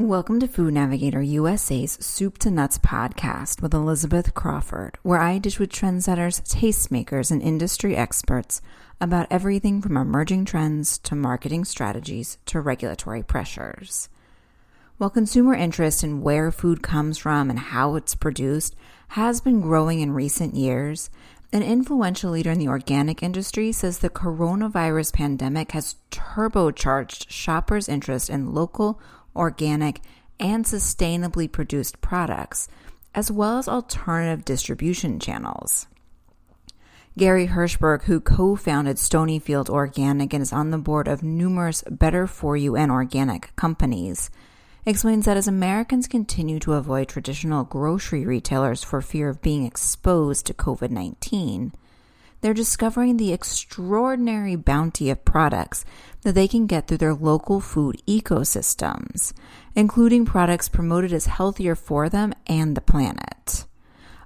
Welcome to Food Navigator USA's Soup to Nuts podcast with Elizabeth Crawford, where I dish with trendsetters, tastemakers, and industry experts about everything from emerging trends to marketing strategies to regulatory pressures. While consumer interest in where food comes from and how it's produced has been growing in recent years, an influential leader in the organic industry says the coronavirus pandemic has turbocharged shoppers' interest in local organic, and sustainably produced products, as well as alternative distribution channels. Gary Hirshberg, who co founded Stonyfield Organic and is on the board of numerous better for you and organic companies, explains that as Americans continue to avoid traditional grocery retailers for fear of being exposed to COVID 19, they're discovering the extraordinary bounty of products that they can get through their local food ecosystems, including products promoted as healthier for them and the planet.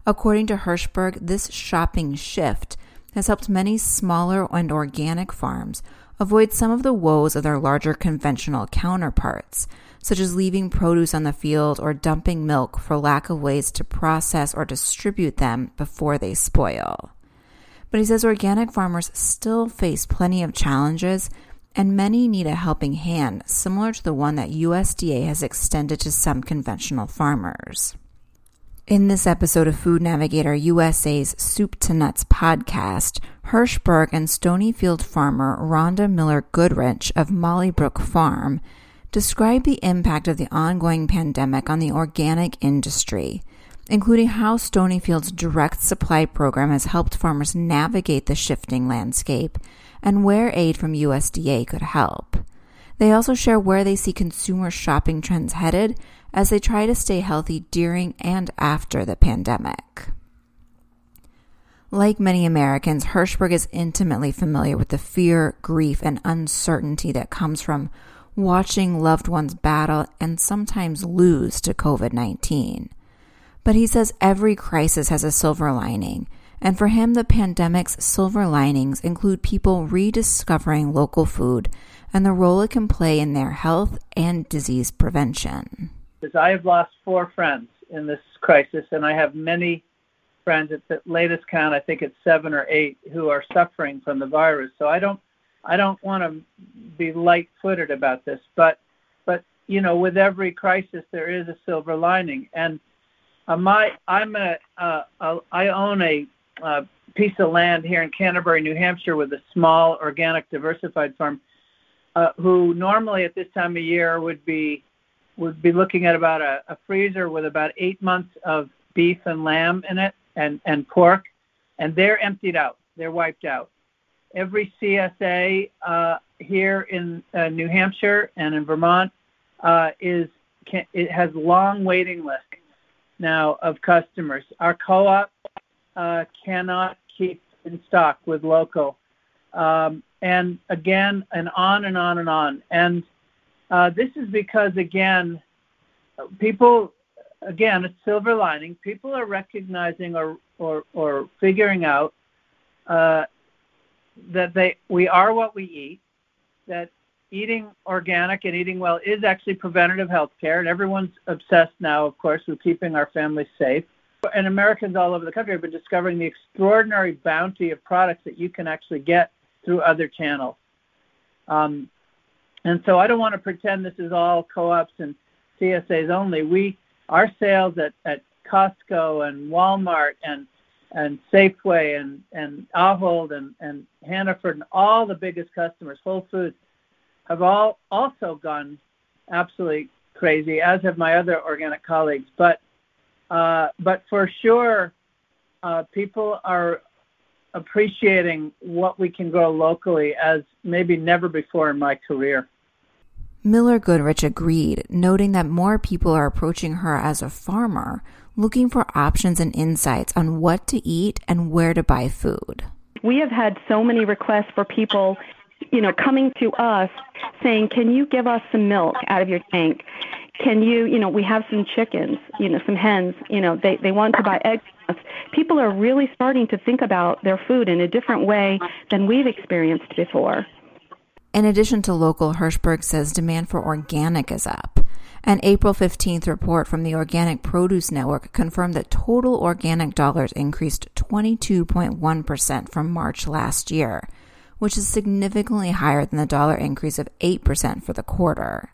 According to Hirshberg, this shopping shift has helped many smaller and organic farms avoid some of the woes of their larger conventional counterparts, such as leaving produce on the field or dumping milk for lack of ways to process or distribute them before they spoil. But he says organic farmers still face plenty of challenges and many need a helping hand similar to the one that USDA has extended to some conventional farmers. In this episode of Food Navigator USA's Soup to Nuts podcast, Hirshberg and Stonyfield farmer Rhonda Miller Goodrich of Molly Brook Farm describe the impact of the ongoing pandemic on the organic industry including how Stonyfield's direct supply program has helped farmers navigate the shifting landscape and where aid from USDA could help. They also share where they see consumer shopping trends headed as they try to stay healthy during and after the pandemic. Like many Americans, Hirshberg is intimately familiar with the fear, grief, and uncertainty that comes from watching loved ones battle and sometimes lose to COVID 19. But he says every crisis has a silver lining. And for him, the pandemic's silver linings include people rediscovering local food and the role it can play in their health and disease prevention. I have lost four friends in this crisis, and I have many friends at the latest count, I think it's seven or eight, who are suffering from the virus. So I don't, I don't want to be light-footed about this, but, but you know, with every crisis there is a silver lining, and uh, my I'm a uh, uh, I own a uh, piece of land here in Canterbury, New Hampshire, with a small organic diversified farm. Uh, who normally at this time of year would be would be looking at about a, a freezer with about eight months of beef and lamb in it and and pork, and they're emptied out. They're wiped out. Every CSA uh, here in uh, New Hampshire and in Vermont uh, is can, it has long waiting lists now of customers. Our co-op uh, cannot keep in stock with local, um, and again, and on and on and on. And uh, this is because again, people, again, a silver lining. People are recognizing or or, or figuring out uh, that they we are what we eat. That eating organic and eating well is actually preventative health care, and everyone's obsessed now, of course, with keeping our families safe. And Americans all over the country have been discovering the extraordinary bounty of products that you can actually get through other channels. Um, and so I don't want to pretend this is all co-ops and CSAs only. We our sales at, at Costco and Walmart and and Safeway and and Ahold and and Hannaford and all the biggest customers, Whole Foods, have all also gone absolutely crazy, as have my other organic colleagues. But uh, but for sure, uh, people are appreciating what we can grow locally as maybe never before in my career. Miller Goodrich agreed, noting that more people are approaching her as a farmer, looking for options and insights on what to eat and where to buy food. We have had so many requests for people you know, coming to us saying, "Can you give us some milk out of your tank? Can you, you know, we have some chickens, you know, some hens, you know, they they want to buy eggs." People are really starting to think about their food in a different way than we've experienced before. In addition to local, Hirshberg says demand for organic is up. An April 15th report from the Organic Produce Network confirmed that total organic dollars increased 22.1% from March last year, which is significantly higher than the dollar increase of 8% for the quarter.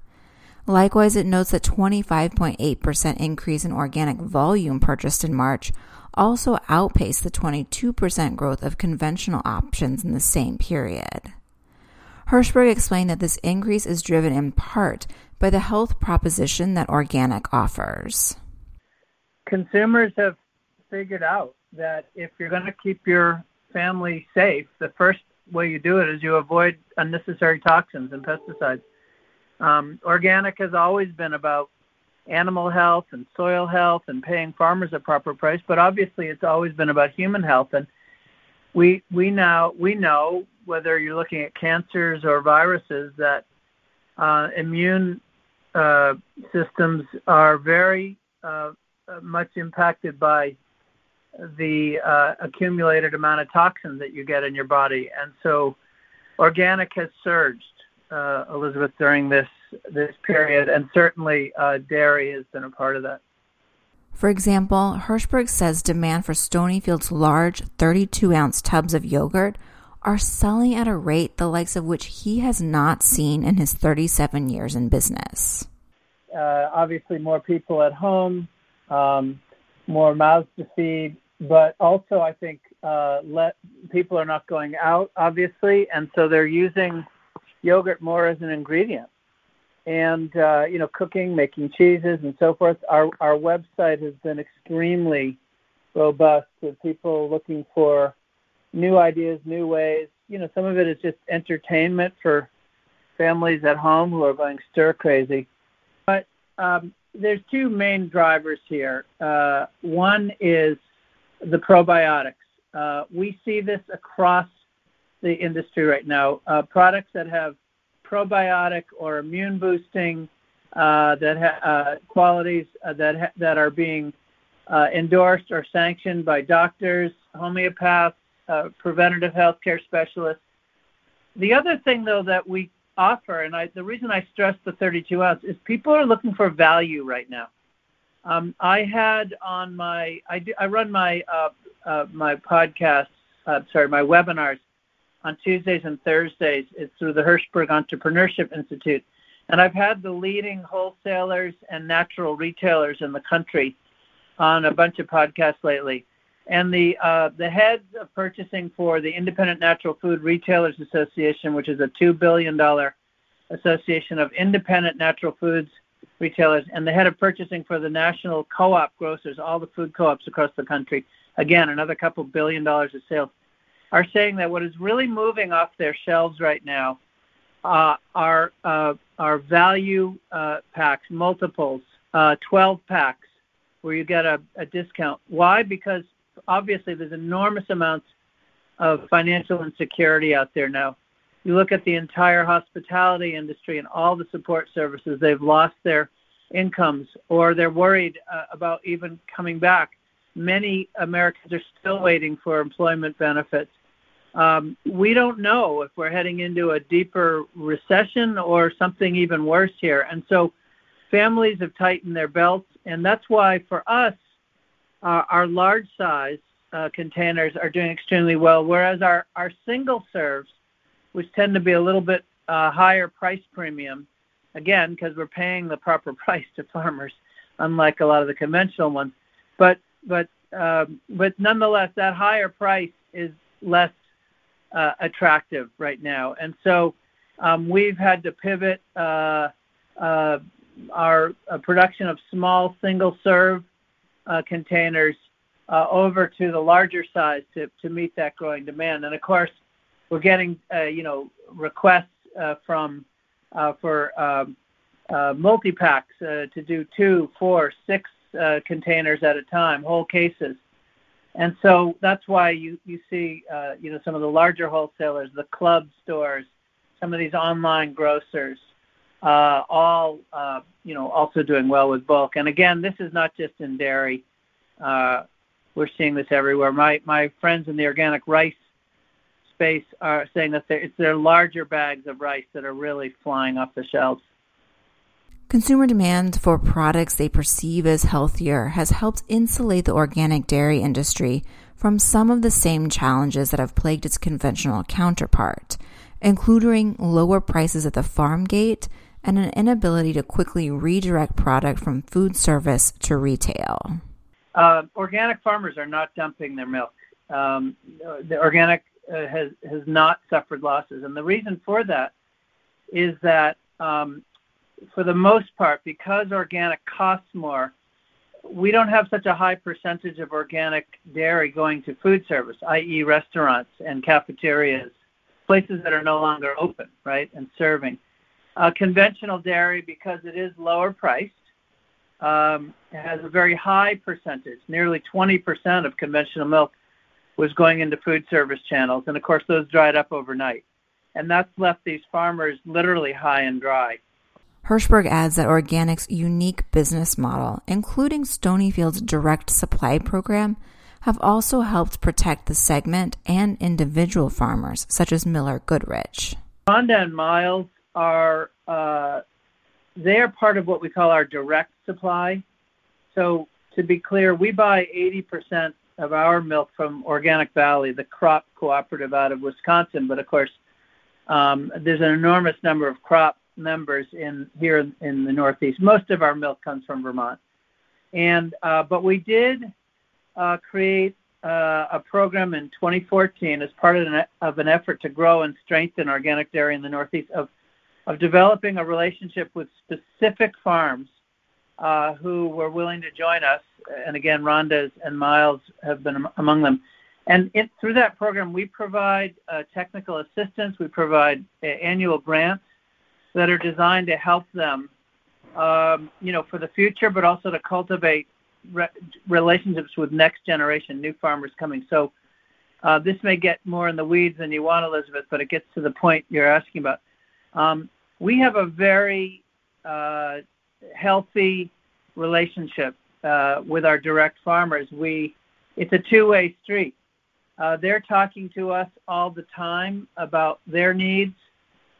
Likewise, it notes that 25.8% increase in organic volume purchased in March also outpaced the 22% growth of conventional options in the same period. Hirshberg explained that this increase is driven in part by the health proposition that organic offers. Consumers have figured out that if you're going to keep your family safe, the first way you do it is you avoid unnecessary toxins and pesticides. Um, organic has always been about animal health and soil health and paying farmers a proper price, but obviously it's always been about human health. And we we now we know whether you're looking at cancers or viruses, that uh, immune uh, systems are very uh, much impacted by the uh, accumulated amount of toxins that you get in your body. And so organic has surged, uh, Elizabeth, during this this period, and certainly uh, dairy has been a part of that. For example, Hirshberg says demand for Stonyfield's large 32 ounce tubs of yogurt are selling at a rate the likes of which he has not seen in his 37 years in business. Uh, obviously, more people at home, um, more mouths to feed, but also I think uh, let people are not going out, obviously, and so they're using yogurt more as an ingredient. And uh, you know, cooking, making cheeses, and so forth. Our our website has been extremely robust with people looking for new ideas, new ways. You know, some of it is just entertainment for families at home who are going stir crazy. But um, there's two main drivers here. Uh, one is the probiotics. Uh, we see this across the industry right now. Uh, products that have probiotic or immune boosting uh, that ha- uh, qualities uh, that ha- that are being endorsed or sanctioned by doctors, homeopaths, preventative healthcare specialists. The other thing, though, that we offer, and I, the reason I stress the 32 ounce is people are looking for value right now. Um, I had on my, I, do, I run my uh, uh, my podcast, uh, sorry, my webinars on Tuesdays and Thursdays. It's through the Hirshberg Entrepreneurship Institute, and I've had the leading wholesalers and natural retailers in the country on a bunch of podcasts lately and the uh, the heads of purchasing for the Independent Natural Food Retailers Association, which is a two billion dollar association of independent natural foods retailers, and the head of purchasing for the national co-op grocers, all the food co-ops across the country, again another couple billion dollars of sales, are saying that what is really moving off their shelves right now uh, are uh, are value uh, packs, multiples, uh, 12 packs, where you get a, a discount. Why? Because obviously there's enormous amounts of financial insecurity out there now. You look at the entire hospitality industry and all the support services, they've lost their incomes or they're worried uh, about even coming back. Many Americans are still waiting for employment benefits. Um, we don't know if we're heading into a deeper recession or something even worse here. And so families have tightened their belts. And that's why for us, uh, our large size uh, containers are doing extremely well, whereas our, our single serves, which tend to be a little bit uh, higher price premium, again, because we're paying the proper price to farmers, unlike a lot of the conventional ones. But but um, but nonetheless, that higher price is less uh, attractive right now, and so um, we've had to pivot uh, uh, our uh, production of small single serve uh, containers uh, over to the larger size to, to meet that growing demand. And of course, we're getting uh, you know requests uh, from uh, for um, uh, multi packs to do two, four, six containers at a time, whole cases. And so that's why you you see you know some of the larger wholesalers, the club stores, some of these online grocers, uh, all uh, you know also doing well with bulk. And again, this is not just in dairy. Uh, we're seeing this everywhere. My my friends in the organic rice space are saying that it's their larger bags of rice that are really flying off the shelves. Consumer demand for products they perceive as healthier has helped insulate the organic dairy industry from some of the same challenges that have plagued its conventional counterpart, including lower prices at the farm gate and an inability to quickly redirect product from food service to retail. Uh, organic farmers are not dumping their milk. Um, the organic uh, has has not suffered losses, and the reason for that is that um, for the most part, because organic costs more, we don't have such a high percentage of organic dairy going to food service, i.e., restaurants and cafeterias, places that are no longer open, right, and serving. Uh, conventional dairy, because it is lower priced, um, has a very high percentage. Nearly 20% of conventional milk was going into food service channels, and of course, those dried up overnight. And that's left these farmers literally high and dry. Hirshberg adds that Organic's unique business model, including Stonyfield's direct supply program, have also helped protect the segment and individual farmers, such as Miller Goodrich. Rhonda and Miles are uh, they are part of what we call our direct supply. So to be clear, we buy 80% of our milk from Organic Valley, the CROPP cooperative out of Wisconsin. But of course, um, there's an enormous number of CROPP members in here in, in the Northeast. Most of our milk comes from Vermont, and uh, but we did uh, create uh, a program in 2014 as part of an, of an effort to grow and strengthen organic dairy in the Northeast of of developing a relationship with specific farms uh, who were willing to join us. And again, Rhonda's and Miles have been among them. And it, through that program, we provide uh, technical assistance. We provide uh, annual grants that are designed to help them, um, you know, for the future, but also to cultivate re- relationships with next generation new farmers coming. So uh, this may get more in the weeds than you want, Elizabeth, but it gets to the point you're asking about. Um, we have a very uh, healthy relationship uh, with our direct farmers. We it's a two-way street. Uh, they're talking to us all the time about their needs.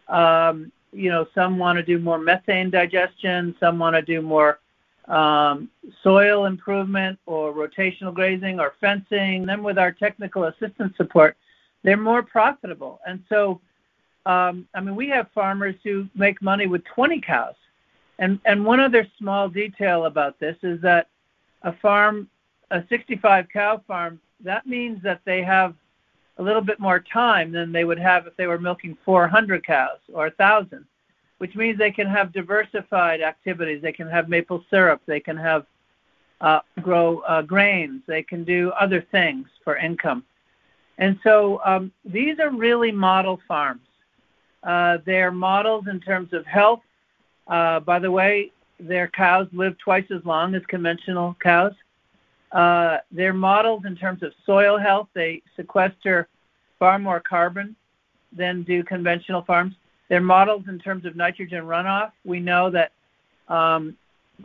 Um, you know, some want to do more methane digestion, some want to do more um, soil improvement or rotational grazing or fencing. Then with our technical assistance support, they're more profitable. And so, um, I mean, we have farmers who make money with 20 cows. And, and one other small detail about this is that a farm, a 65 cow farm, that means that they have a little bit more time than they would have if they were milking 400 cows or 1,000, which means they can have diversified activities. They can have maple syrup. They can have uh, grow uh, grains. They can do other things for income. And so um, these are really model farms. Uh, they're models in terms of health. Uh, by the way, their cows live twice as long as conventional cows. Uh, they're models in terms of soil health. They sequester far more carbon than do conventional farms. They're models in terms of nitrogen runoff. We know that um,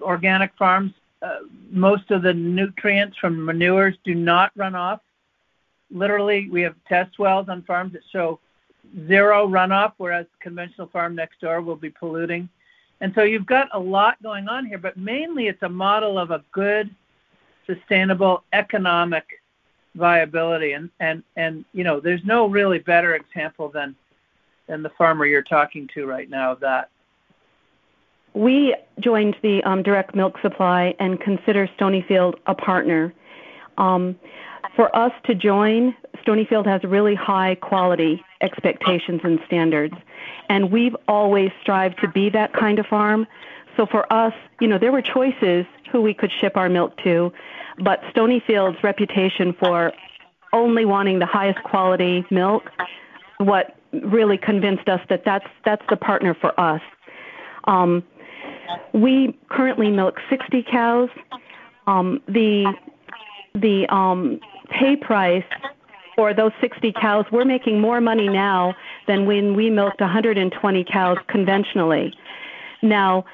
organic farms, uh, most of the nutrients from manures do not run off. Literally, we have test wells on farms that show zero runoff, whereas conventional farm next door will be polluting. And so you've got a lot going on here, but mainly it's a model of a good sustainable economic viability. And, and, and you know, there's no really better example than, than the farmer you're talking to right now of that. We joined the um, direct milk supply and consider Stonyfield a partner. Um, for us to join, Stonyfield has really high quality expectations and standards. And we've always strived to be that kind of farm. So for us, you know, there were choices who we could ship our milk to, but Stonyfield's reputation for only wanting the highest quality milk, what really convinced us that that's that's the partner for us. Um, we currently milk 60 cows. Um, the the um, pay price for those 60 cows, we're making more money now than when we milked 120 cows conventionally. Now,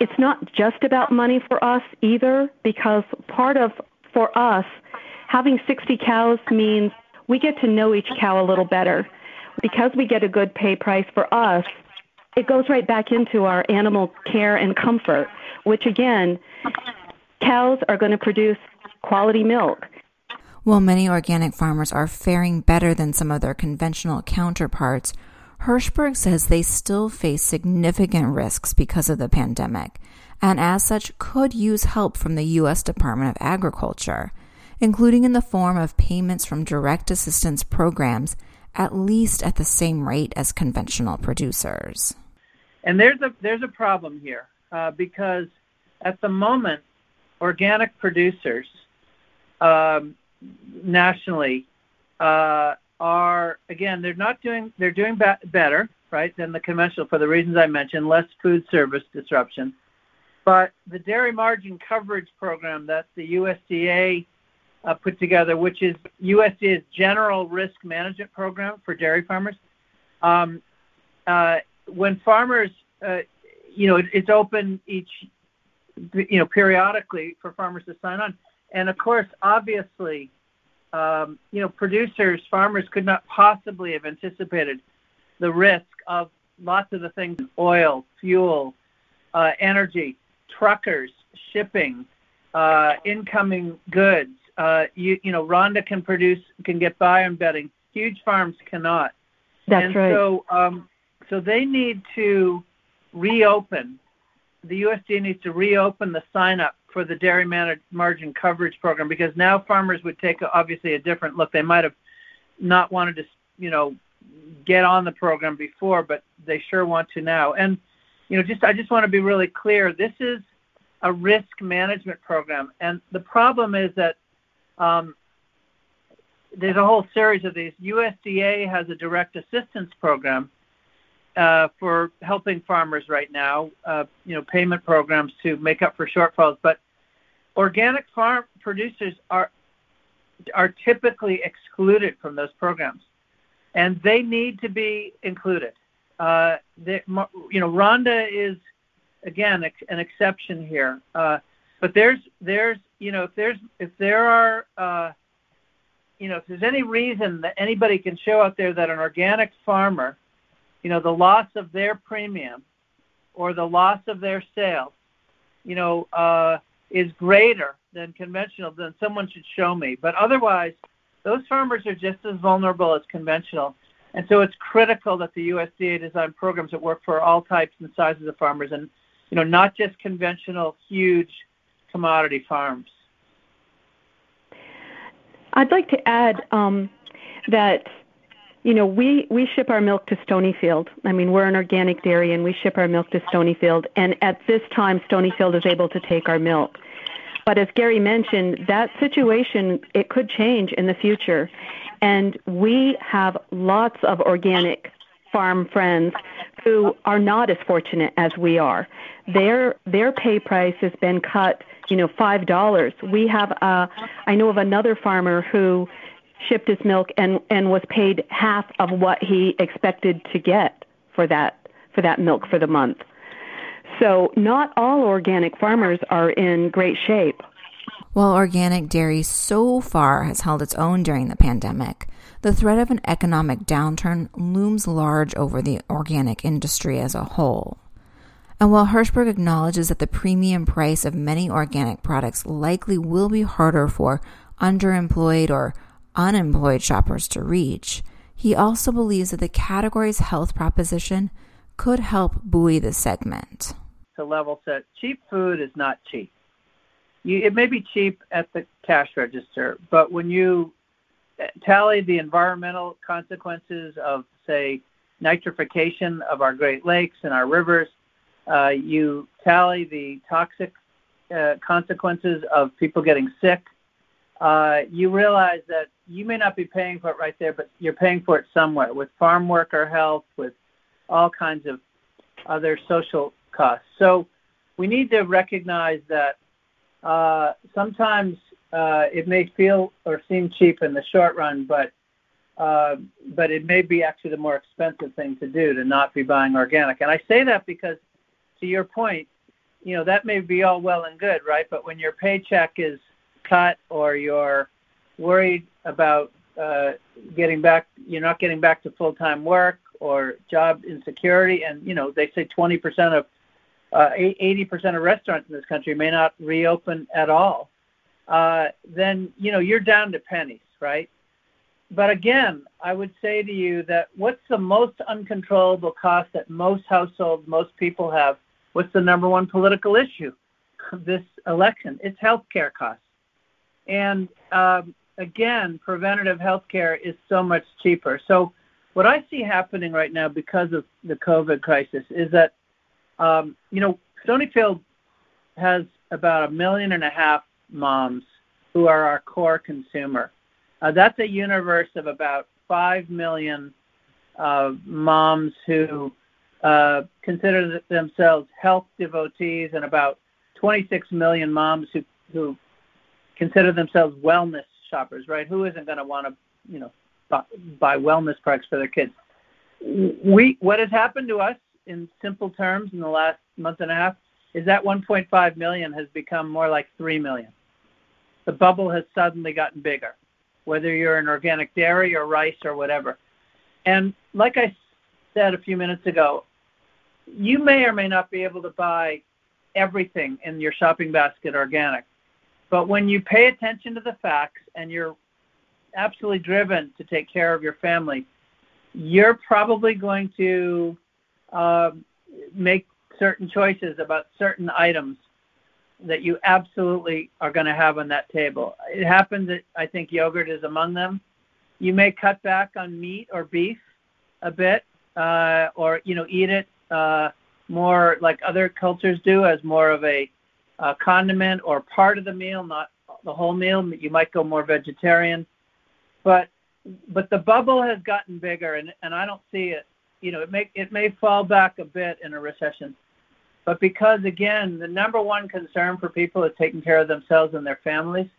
it's not just about money for us either, because part of, for us, having 60 cows means we get to know each cow a little better. Because we get a good pay price for us, it goes right back into our animal care and comfort, which again, cows are going to produce quality milk. While many organic farmers are faring better than some of their conventional counterparts, Hirshberg says they still face significant risks because of the pandemic, and as such could use help from the U.S. Department of Agriculture, including in the form of payments from direct assistance programs, at least at the same rate as conventional producers. And there's a there's a problem here uh, because at the moment, organic producers um, nationally uh, are again they're not doing they're doing ba- better right than the conventional for the reasons I mentioned less food service disruption. But the dairy margin coverage program that the USDA uh, put together which is USDA's general risk management program for dairy farmers um, uh, when farmers uh, you know it, it's open each you know periodically for farmers to sign on and of course obviously um, you know, producers, farmers could not possibly have anticipated the risk of lots of the things oil, fuel, uh, energy, truckers, shipping, uh, incoming goods. Uh, you, you know, Rhonda can produce, can get by on bedding. Huge farms cannot. That's and right. So, um, so they need to reopen. The USDA needs to reopen the sign up for the dairy margin coverage program because now farmers would take obviously a different look. They might have not wanted to, you know, get on the program before, but they sure want to now. And you know, just I just want to be really clear. This is a risk management program, and the problem is that um, there's a whole series of these. USDA has a direct assistance program uh, for helping farmers right now, uh, you know, payment programs to make up for shortfalls. But organic farm producers are are typically excluded from those programs, and they need to be included. Uh, you know, Rhonda is again an exception here, uh, but there's there's you know if there's if there are uh, you know if there's any reason that anybody can show out there that an organic farmer you know, the loss of their premium or the loss of their sales, you know, uh, is greater than conventional, then someone should show me. But otherwise, those farmers are just as vulnerable as conventional. And so it's critical that the USDA design programs that work for all types and sizes of farmers and, you know, not just conventional huge commodity farms. I'd like to add um, that you know, we, we ship our milk to Stonyfield. I mean, we're an organic dairy and we ship our milk to Stonyfield. And at this time, Stonyfield is able to take our milk. But as Gary mentioned, that situation, it could change in the future. And we have lots of organic farm friends who are not as fortunate as we are. Their their pay price has been cut, you know, five dollars. We have a, I know of another farmer who shipped his milk and and was paid half of what he expected to get for that for that milk for the month. So not all organic farmers are in great shape. While organic dairy so far has held its own during the pandemic, the threat of an economic downturn looms large over the organic industry as a whole. And while Hirshberg acknowledges that the premium price of many organic products likely will be harder for underemployed or unemployed shoppers to reach, he also believes that the category's health proposition could help buoy the segment. To level set, cheap food is not cheap. You, it may be cheap at the cash register, but when you tally the environmental consequences of, say, nitrification of our Great Lakes and our rivers, uh, you tally the toxic uh, consequences of people getting sick, uh, you realize that you may not be paying for it right there, but you're paying for it somewhere with farm worker health, with all kinds of other social costs. So we need to recognize that uh, sometimes uh, it may feel or seem cheap in the short run, but uh, but it may be actually the more expensive thing to do to not be buying organic. And I say that because, to your point, you know that may be all well and good, right? But when your paycheck is cut or you're worried about uh, getting back, you're not getting back to full-time work, or job insecurity, and you know they say 20% of uh, 80% of restaurants in this country may not reopen at all, uh, then you know you're down to pennies, right? But again, I would say to you that what's the most uncontrollable cost that most households, most people have? What's the number one political issue this election? It's healthcare costs. And um, again, preventative healthcare is so much cheaper. So, what I see happening right now because of the COVID crisis is that, um, you know, Stonyfield has about a million and a half moms who are our core consumer. Uh, that's a universe of about 5 million uh, moms who uh, consider themselves health devotees and about 26 million moms who, who consider themselves wellness shoppers, right? Who isn't going to want to, you know, buy, wellness products for their kids? We, what has happened to us in simple terms in the last month and a half is that 1.5 million has become more like 3 million. The bubble has suddenly gotten bigger whether you're in organic dairy or rice or whatever. And like I said a few minutes ago, you may or may not be able to buy everything in your shopping basket organic. But when you pay attention to the facts and you're absolutely driven to take care of your family, you're probably going to uh, make certain choices about certain items that you absolutely are going to have on that table. It happens that I think yogurt is among them. You may cut back on meat or beef a bit, uh, or you know, eat it uh, more like other cultures do, as more of a, a condiment or part of the meal, not the whole meal. You might go more vegetarian, but but the bubble has gotten bigger, and and I don't see it. You know, it may it may fall back a bit in a recession but because, again, the number one concern for people is taking care of themselves and their families.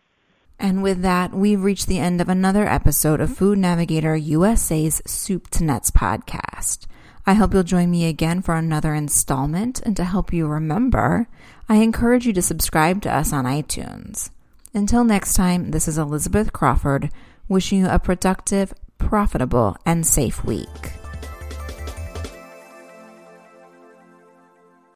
And with that, we've reached the end of another episode of Food Navigator USA's Soup to Nuts podcast. I hope you'll join me again for another installment. And to help you remember, I encourage you to subscribe to us on iTunes. Until next time, this is Elizabeth Crawford wishing you a productive, profitable, and safe week.